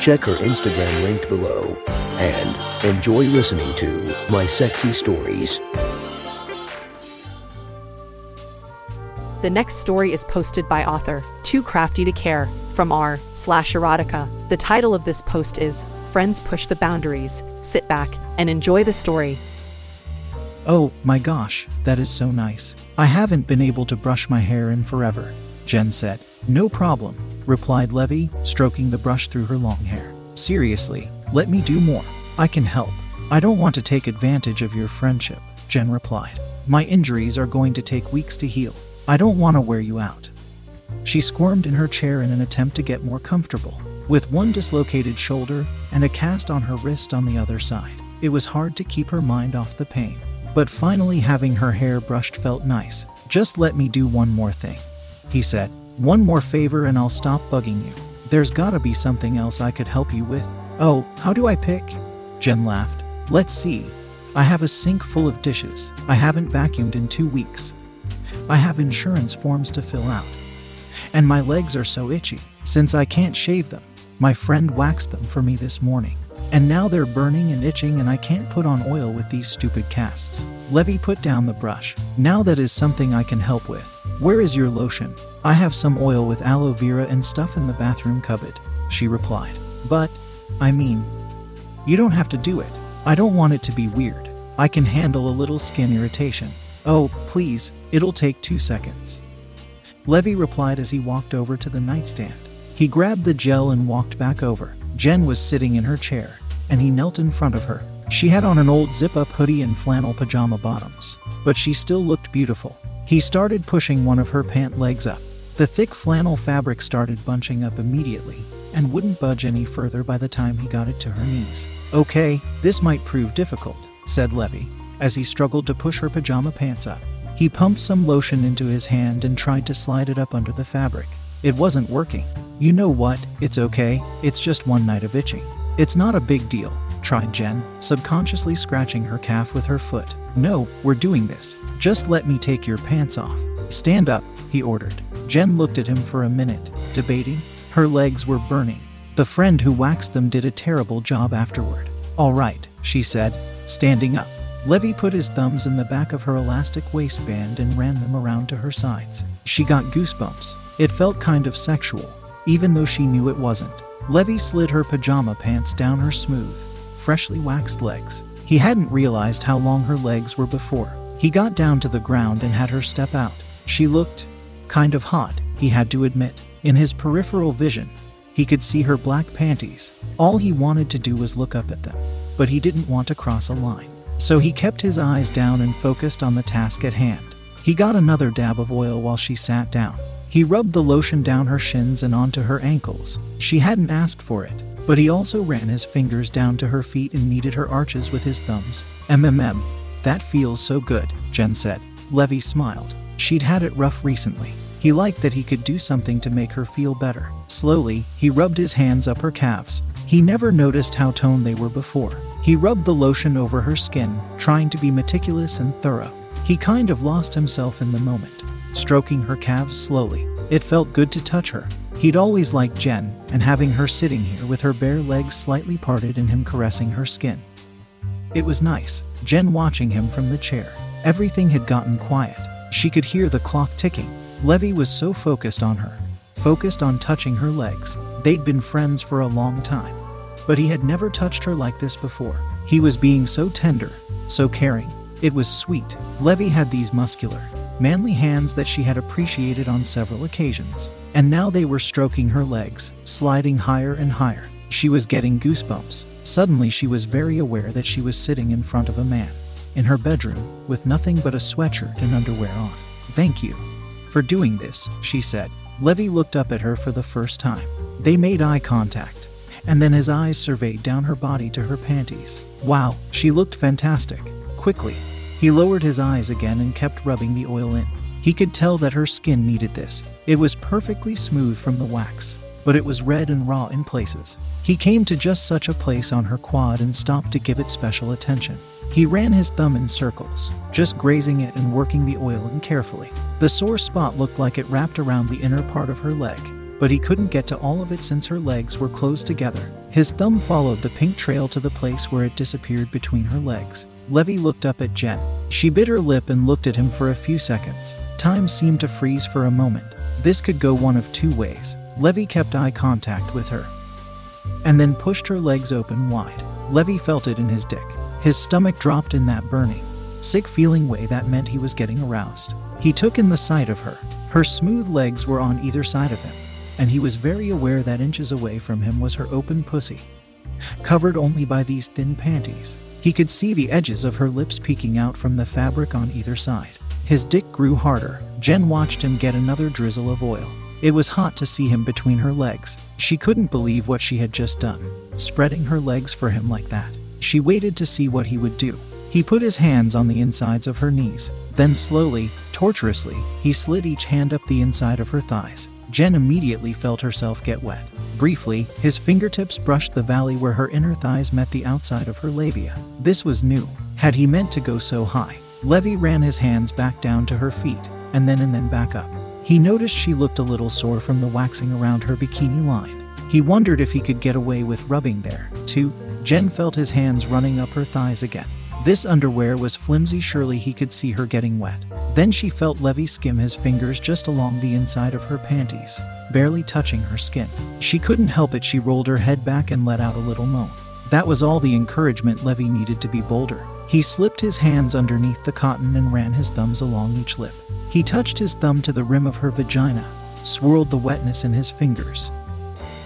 Check her Instagram linked below and enjoy listening to My Sexy Stories. The next story is posted by author Too Crafty to Care from r slash erotica. The title of this post is Friends Push the Boundaries. Sit back and enjoy the story. Oh my gosh, that is so nice. I haven't been able to brush my hair in forever, Jen said. No problem, replied Levy, stroking the brush through her long hair. Seriously, let me do more. I can help. I don't want to take advantage of your friendship, Jen replied. My injuries are going to take weeks to heal. I don't want to wear you out. She squirmed in her chair in an attempt to get more comfortable. With one dislocated shoulder and a cast on her wrist on the other side, it was hard to keep her mind off the pain. But finally, having her hair brushed felt nice. Just let me do one more thing, he said. One more favor and I'll stop bugging you. There's gotta be something else I could help you with. Oh, how do I pick? Jen laughed. Let's see. I have a sink full of dishes. I haven't vacuumed in two weeks. I have insurance forms to fill out. And my legs are so itchy, since I can't shave them. My friend waxed them for me this morning. And now they're burning and itching, and I can't put on oil with these stupid casts. Levy put down the brush. Now that is something I can help with. Where is your lotion? I have some oil with aloe vera and stuff in the bathroom cupboard, she replied. But, I mean, you don't have to do it. I don't want it to be weird. I can handle a little skin irritation. Oh, please, it'll take two seconds. Levy replied as he walked over to the nightstand. He grabbed the gel and walked back over. Jen was sitting in her chair, and he knelt in front of her. She had on an old zip up hoodie and flannel pajama bottoms, but she still looked beautiful. He started pushing one of her pant legs up. The thick flannel fabric started bunching up immediately and wouldn't budge any further by the time he got it to her knees. Okay, this might prove difficult, said Levy, as he struggled to push her pajama pants up. He pumped some lotion into his hand and tried to slide it up under the fabric. It wasn't working. You know what? It's okay. It's just one night of itching. It's not a big deal, tried Jen, subconsciously scratching her calf with her foot. No, we're doing this. Just let me take your pants off. Stand up, he ordered. Jen looked at him for a minute, debating. Her legs were burning. The friend who waxed them did a terrible job afterward. All right, she said, standing up. Levy put his thumbs in the back of her elastic waistband and ran them around to her sides. She got goosebumps. It felt kind of sexual, even though she knew it wasn't. Levy slid her pajama pants down her smooth, freshly waxed legs. He hadn't realized how long her legs were before. He got down to the ground and had her step out. She looked kind of hot, he had to admit. In his peripheral vision, he could see her black panties. All he wanted to do was look up at them, but he didn't want to cross a line. So he kept his eyes down and focused on the task at hand. He got another dab of oil while she sat down. He rubbed the lotion down her shins and onto her ankles. She hadn't asked for it, but he also ran his fingers down to her feet and kneaded her arches with his thumbs. MMM. That feels so good, Jen said. Levy smiled. She'd had it rough recently. He liked that he could do something to make her feel better. Slowly, he rubbed his hands up her calves. He never noticed how toned they were before. He rubbed the lotion over her skin, trying to be meticulous and thorough. He kind of lost himself in the moment, stroking her calves slowly. It felt good to touch her. He'd always liked Jen, and having her sitting here with her bare legs slightly parted and him caressing her skin. It was nice, Jen watching him from the chair. Everything had gotten quiet. She could hear the clock ticking. Levy was so focused on her, focused on touching her legs. They'd been friends for a long time, but he had never touched her like this before. He was being so tender, so caring. It was sweet. Levy had these muscular, manly hands that she had appreciated on several occasions, and now they were stroking her legs, sliding higher and higher. She was getting goosebumps. Suddenly, she was very aware that she was sitting in front of a man, in her bedroom, with nothing but a sweatshirt and underwear on. Thank you for doing this, she said. Levy looked up at her for the first time. They made eye contact, and then his eyes surveyed down her body to her panties. Wow, she looked fantastic. Quickly, he lowered his eyes again and kept rubbing the oil in. He could tell that her skin needed this. It was perfectly smooth from the wax, but it was red and raw in places. He came to just such a place on her quad and stopped to give it special attention. He ran his thumb in circles, just grazing it and working the oil in carefully. The sore spot looked like it wrapped around the inner part of her leg, but he couldn't get to all of it since her legs were closed together. His thumb followed the pink trail to the place where it disappeared between her legs. Levy looked up at Jen. She bit her lip and looked at him for a few seconds. Time seemed to freeze for a moment. This could go one of two ways. Levy kept eye contact with her and then pushed her legs open wide. Levy felt it in his dick. His stomach dropped in that burning, sick feeling way that meant he was getting aroused. He took in the sight of her. Her smooth legs were on either side of him, and he was very aware that inches away from him was her open pussy, covered only by these thin panties. He could see the edges of her lips peeking out from the fabric on either side. His dick grew harder. Jen watched him get another drizzle of oil. It was hot to see him between her legs. She couldn't believe what she had just done, spreading her legs for him like that. She waited to see what he would do. He put his hands on the insides of her knees. Then, slowly, tortuously, he slid each hand up the inside of her thighs. Jen immediately felt herself get wet. Briefly, his fingertips brushed the valley where her inner thighs met the outside of her labia. This was new. Had he meant to go so high? Levy ran his hands back down to her feet, and then and then back up. He noticed she looked a little sore from the waxing around her bikini line. He wondered if he could get away with rubbing there, too. Jen felt his hands running up her thighs again. This underwear was flimsy, surely he could see her getting wet. Then she felt Levy skim his fingers just along the inside of her panties, barely touching her skin. She couldn't help it, she rolled her head back and let out a little moan. That was all the encouragement Levy needed to be bolder. He slipped his hands underneath the cotton and ran his thumbs along each lip. He touched his thumb to the rim of her vagina, swirled the wetness in his fingers,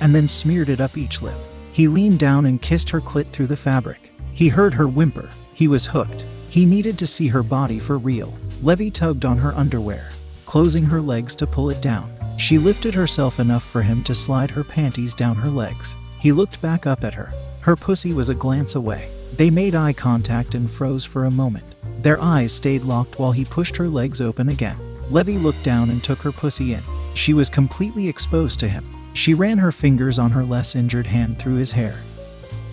and then smeared it up each lip. He leaned down and kissed her clit through the fabric. He heard her whimper. He was hooked. He needed to see her body for real. Levy tugged on her underwear, closing her legs to pull it down. She lifted herself enough for him to slide her panties down her legs. He looked back up at her. Her pussy was a glance away. They made eye contact and froze for a moment. Their eyes stayed locked while he pushed her legs open again. Levy looked down and took her pussy in. She was completely exposed to him. She ran her fingers on her less injured hand through his hair.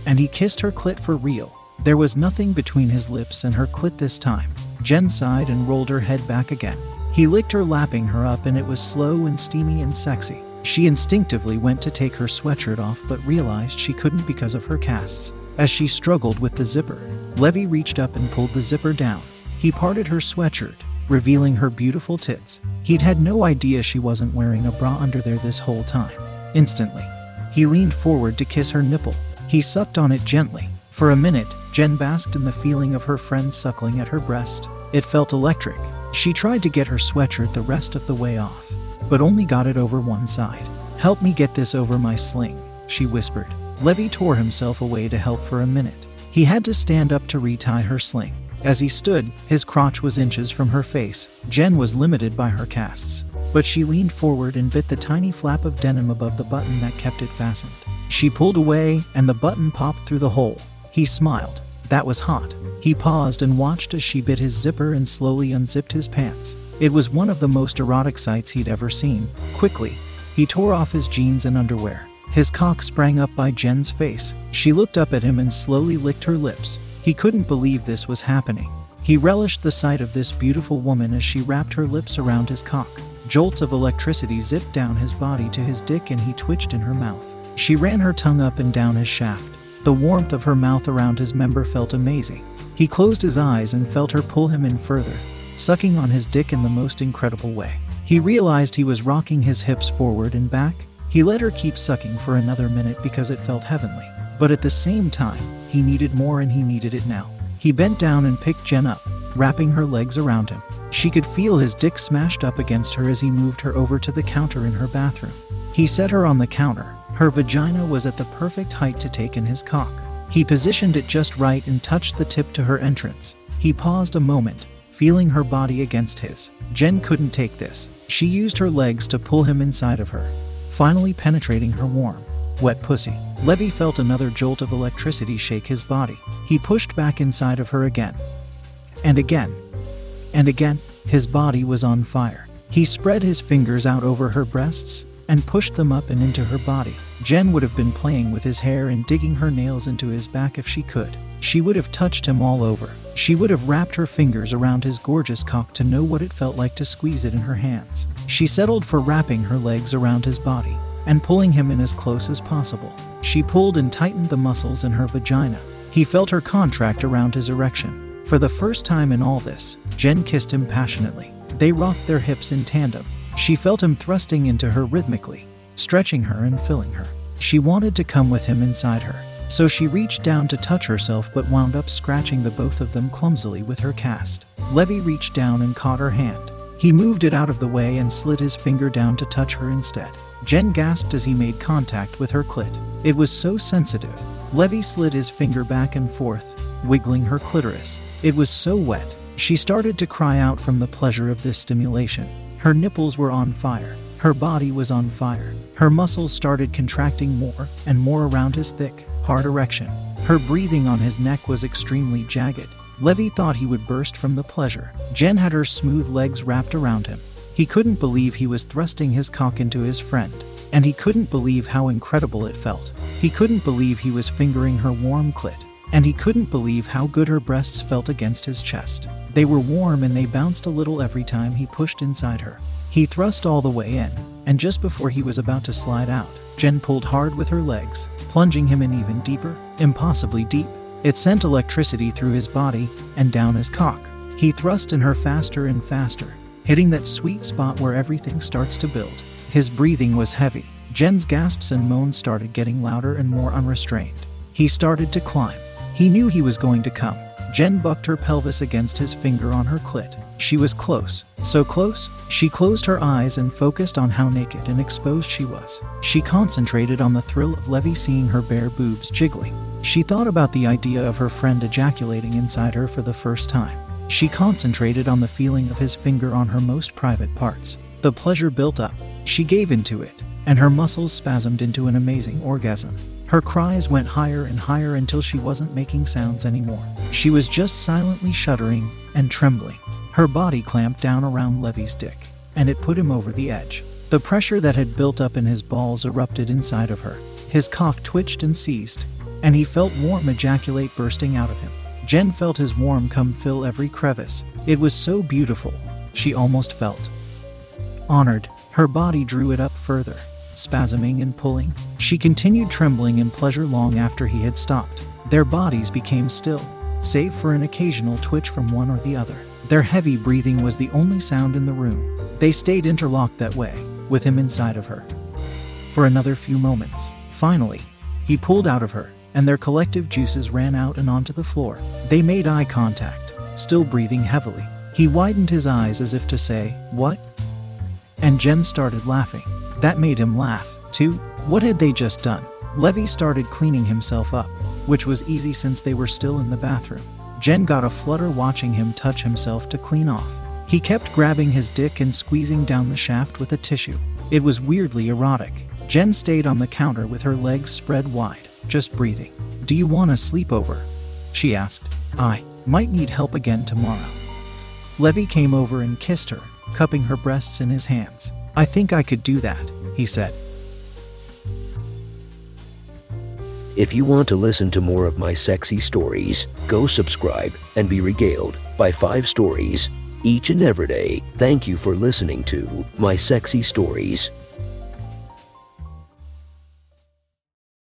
And he kissed her clit for real. There was nothing between his lips and her clit this time. Jen sighed and rolled her head back again. He licked her, lapping her up, and it was slow and steamy and sexy. She instinctively went to take her sweatshirt off but realized she couldn't because of her casts. As she struggled with the zipper, Levy reached up and pulled the zipper down. He parted her sweatshirt, revealing her beautiful tits. He'd had no idea she wasn't wearing a bra under there this whole time. Instantly, he leaned forward to kiss her nipple. He sucked on it gently. For a minute, Jen basked in the feeling of her friend suckling at her breast. It felt electric. She tried to get her sweatshirt the rest of the way off, but only got it over one side. Help me get this over my sling, she whispered. Levy tore himself away to help for a minute. He had to stand up to retie her sling. As he stood, his crotch was inches from her face. Jen was limited by her casts, but she leaned forward and bit the tiny flap of denim above the button that kept it fastened. She pulled away, and the button popped through the hole. He smiled. That was hot. He paused and watched as she bit his zipper and slowly unzipped his pants. It was one of the most erotic sights he'd ever seen. Quickly, he tore off his jeans and underwear. His cock sprang up by Jen's face. She looked up at him and slowly licked her lips. He couldn't believe this was happening. He relished the sight of this beautiful woman as she wrapped her lips around his cock. Jolts of electricity zipped down his body to his dick and he twitched in her mouth. She ran her tongue up and down his shaft. The warmth of her mouth around his member felt amazing. He closed his eyes and felt her pull him in further, sucking on his dick in the most incredible way. He realized he was rocking his hips forward and back, he let her keep sucking for another minute because it felt heavenly. But at the same time, he needed more and he needed it now. He bent down and picked Jen up, wrapping her legs around him. She could feel his dick smashed up against her as he moved her over to the counter in her bathroom. He set her on the counter. Her vagina was at the perfect height to take in his cock. He positioned it just right and touched the tip to her entrance. He paused a moment, feeling her body against his. Jen couldn't take this. She used her legs to pull him inside of her finally penetrating her warm, wet pussy. Levy felt another jolt of electricity shake his body. He pushed back inside of her again. And again. And again, his body was on fire. He spread his fingers out over her breasts and pushed them up and into her body. Jen would have been playing with his hair and digging her nails into his back if she could. She would have touched him all over. She would have wrapped her fingers around his gorgeous cock to know what it felt like to squeeze it in her hands. She settled for wrapping her legs around his body and pulling him in as close as possible. She pulled and tightened the muscles in her vagina. He felt her contract around his erection. For the first time in all this, Jen kissed him passionately. They rocked their hips in tandem. She felt him thrusting into her rhythmically, stretching her and filling her. She wanted to come with him inside her, so she reached down to touch herself but wound up scratching the both of them clumsily with her cast. Levy reached down and caught her hand. He moved it out of the way and slid his finger down to touch her instead. Jen gasped as he made contact with her clit. It was so sensitive. Levy slid his finger back and forth, wiggling her clitoris. It was so wet. She started to cry out from the pleasure of this stimulation. Her nipples were on fire. Her body was on fire. Her muscles started contracting more and more around his thick, hard erection. Her breathing on his neck was extremely jagged. Levy thought he would burst from the pleasure. Jen had her smooth legs wrapped around him. He couldn't believe he was thrusting his cock into his friend, and he couldn't believe how incredible it felt. He couldn't believe he was fingering her warm clit, and he couldn't believe how good her breasts felt against his chest. They were warm and they bounced a little every time he pushed inside her. He thrust all the way in, and just before he was about to slide out, Jen pulled hard with her legs, plunging him in even deeper, impossibly deep. It sent electricity through his body and down his cock. He thrust in her faster and faster, hitting that sweet spot where everything starts to build. His breathing was heavy. Jen's gasps and moans started getting louder and more unrestrained. He started to climb. He knew he was going to come. Jen bucked her pelvis against his finger on her clit. She was close. So close, she closed her eyes and focused on how naked and exposed she was. She concentrated on the thrill of Levy seeing her bare boobs jiggling. She thought about the idea of her friend ejaculating inside her for the first time. She concentrated on the feeling of his finger on her most private parts. The pleasure built up. She gave into it, and her muscles spasmed into an amazing orgasm. Her cries went higher and higher until she wasn't making sounds anymore. She was just silently shuddering and trembling. Her body clamped down around Levy's dick, and it put him over the edge. The pressure that had built up in his balls erupted inside of her. His cock twitched and seized, and he felt warm ejaculate bursting out of him. Jen felt his warm cum fill every crevice. It was so beautiful, she almost felt honored. Her body drew it up further, spasming and pulling. She continued trembling in pleasure long after he had stopped. Their bodies became still, save for an occasional twitch from one or the other. Their heavy breathing was the only sound in the room. They stayed interlocked that way, with him inside of her. For another few moments. Finally, he pulled out of her, and their collective juices ran out and onto the floor. They made eye contact, still breathing heavily. He widened his eyes as if to say, What? And Jen started laughing. That made him laugh, too. What had they just done? Levy started cleaning himself up, which was easy since they were still in the bathroom. Jen got a flutter watching him touch himself to clean off. He kept grabbing his dick and squeezing down the shaft with a tissue. It was weirdly erotic. Jen stayed on the counter with her legs spread wide, just breathing. Do you want a sleepover? She asked. I might need help again tomorrow. Levy came over and kissed her, cupping her breasts in his hands. I think I could do that, he said. If you want to listen to more of my sexy stories, go subscribe and be regaled by five stories each and every day. Thank you for listening to My Sexy Stories.